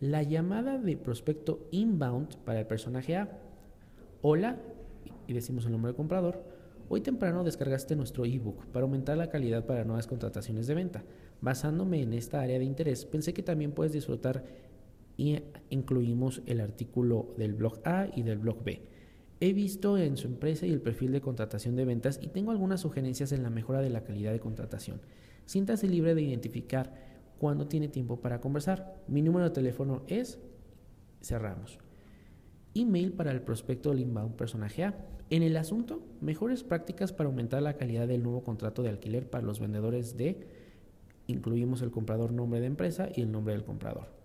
La llamada de prospecto inbound para el personaje A. Hola, y decimos el nombre del comprador. Hoy temprano descargaste nuestro ebook para aumentar la calidad para nuevas contrataciones de venta. Basándome en esta área de interés, pensé que también puedes disfrutar y incluimos el artículo del blog A y del blog B. He visto en su empresa y el perfil de contratación de ventas y tengo algunas sugerencias en la mejora de la calidad de contratación. Siéntase libre de identificar cuando tiene tiempo para conversar. Mi número de teléfono es, cerramos. Email para el prospecto del inbound personaje A. En el asunto, mejores prácticas para aumentar la calidad del nuevo contrato de alquiler para los vendedores de, incluimos el comprador nombre de empresa y el nombre del comprador.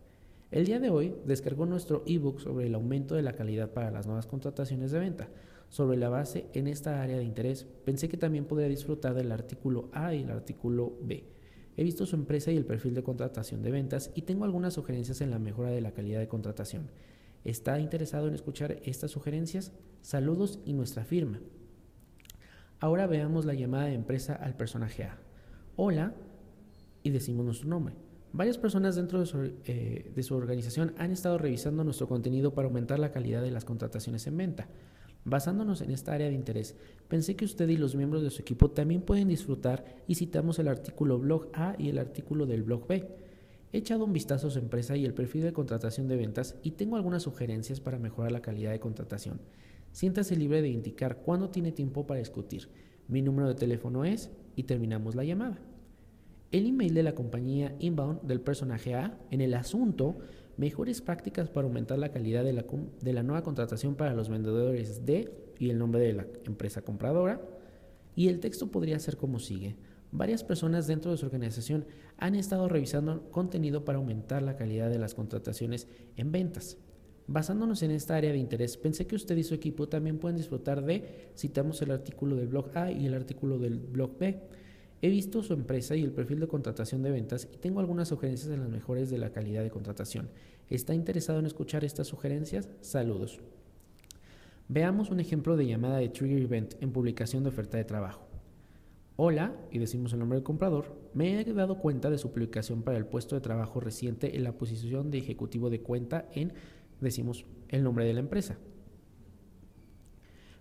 El día de hoy descargó nuestro ebook sobre el aumento de la calidad para las nuevas contrataciones de venta. Sobre la base en esta área de interés, pensé que también podría disfrutar del artículo A y el artículo B He visto su empresa y el perfil de contratación de ventas y tengo algunas sugerencias en la mejora de la calidad de contratación. ¿Está interesado en escuchar estas sugerencias? Saludos y nuestra firma. Ahora veamos la llamada de empresa al personaje A. Hola y decimos nuestro nombre. Varias personas dentro de su, eh, de su, organización han estado revisando nuestro contenido para aumentar la calidad de las contrataciones en venta. Basándonos en esta área de interés, pensé que usted y los miembros de su equipo también pueden disfrutar y citamos el artículo blog A y el artículo del blog B. He echado un vistazo a su empresa y el perfil de contratación de ventas y tengo algunas sugerencias para mejorar la calidad de contratación. Siéntase libre de indicar cuándo tiene tiempo para discutir. Mi número de teléfono es y terminamos la llamada. El email de la compañía inbound del personaje A en el asunto mejores prácticas para aumentar la calidad de la, nueva contratación para los vendedores de y el nombre de la empresa compradora. Y el texto podría ser como sigue. Varias personas dentro de su organización han estado revisando contenido para aumentar la calidad de las contrataciones en ventas. Basándonos en esta área de interés, pensé que usted y su equipo también pueden disfrutar de, citamos el artículo del blog A y el artículo del blog B. He visto su empresa y el perfil de contratación de ventas y tengo algunas sugerencias en las mejores de la calidad de contratación. ¿Está interesado en escuchar estas sugerencias? Saludos. Veamos un ejemplo de llamada de Trigger Event en publicación de oferta de trabajo. Hola, y decimos el nombre del comprador, me he dado cuenta de su publicación para el puesto de trabajo reciente en la posición de ejecutivo de cuenta en decimos el nombre de la empresa.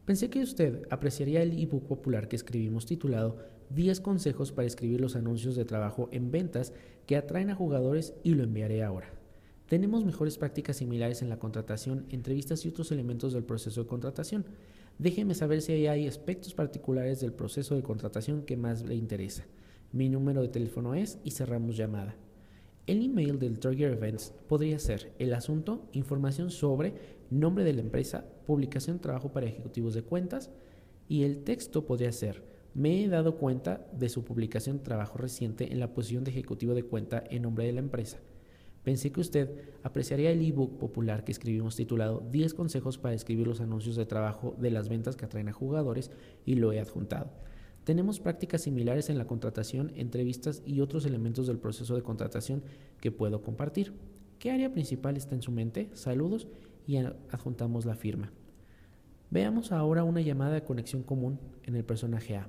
Pensé que usted apreciaría el ebook popular que escribimos titulado 10 consejos para escribir los anuncios de trabajo en ventas que atraen a jugadores y lo enviaré ahora. Tenemos mejores prácticas similares en la contratación, entrevistas y otros elementos del proceso de contratación. Déjeme saber si hay aspectos particulares del proceso de contratación que más le interesa. Mi número de teléfono es y cerramos llamada. El email del Trigger Events podría ser el asunto, información sobre nombre de la empresa, publicación trabajo para ejecutivos de cuentas y el texto podría ser me he dado cuenta de su publicación trabajo reciente en la posición de ejecutivo de cuenta en nombre de la empresa. Pensé que usted apreciaría el ebook popular que escribimos titulado 10 consejos para escribir los anuncios de trabajo de las ventas que atraen a jugadores y lo he adjuntado. Tenemos prácticas similares en la contratación, entrevistas y otros elementos del proceso de contratación que puedo compartir. ¿Qué área principal está en su mente? Saludos y adjuntamos la firma. Veamos ahora una llamada de conexión común en el personaje A.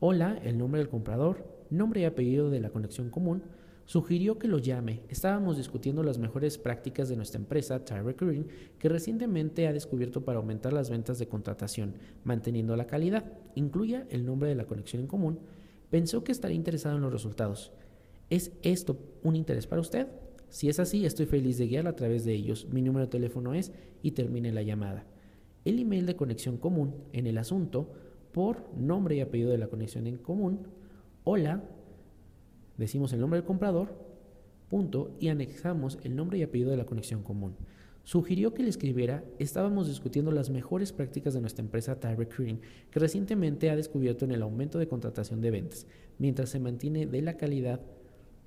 Hola, el nombre del comprador, nombre y apellido de la conexión común, sugirió que lo llame. Estábamos discutiendo las mejores prácticas de nuestra empresa, Tyrek Green, que recientemente ha descubierto para aumentar las ventas de contratación, manteniendo la calidad. Incluya el nombre de la conexión en común. Pensó que estaría interesado en los resultados. ¿Es esto un interés para usted? Si es así, estoy feliz de guiarla a través de ellos. Mi número de teléfono es y termine la llamada. El email de conexión común en el asunto por nombre y apellido de la conexión en común. Hola, decimos el nombre del comprador, punto, y anexamos el nombre y apellido de la conexión común. Sugirió que le escribiera, estábamos discutiendo las mejores prácticas de nuestra empresa Tire Recruiting, que recientemente ha descubierto en el aumento de contratación de ventas. Mientras se mantiene de la calidad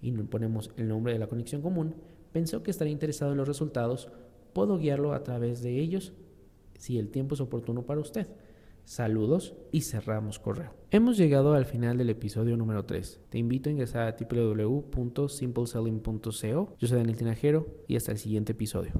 y ponemos el nombre de la conexión común, pensó que estaría interesado en los resultados, puedo guiarlo a través de ellos si el tiempo es oportuno para usted. Saludos y cerramos correo. Hemos llegado al final del episodio número 3. Te invito a ingresar a www.simpleselling.co. Yo soy Daniel Tinajero y hasta el siguiente episodio.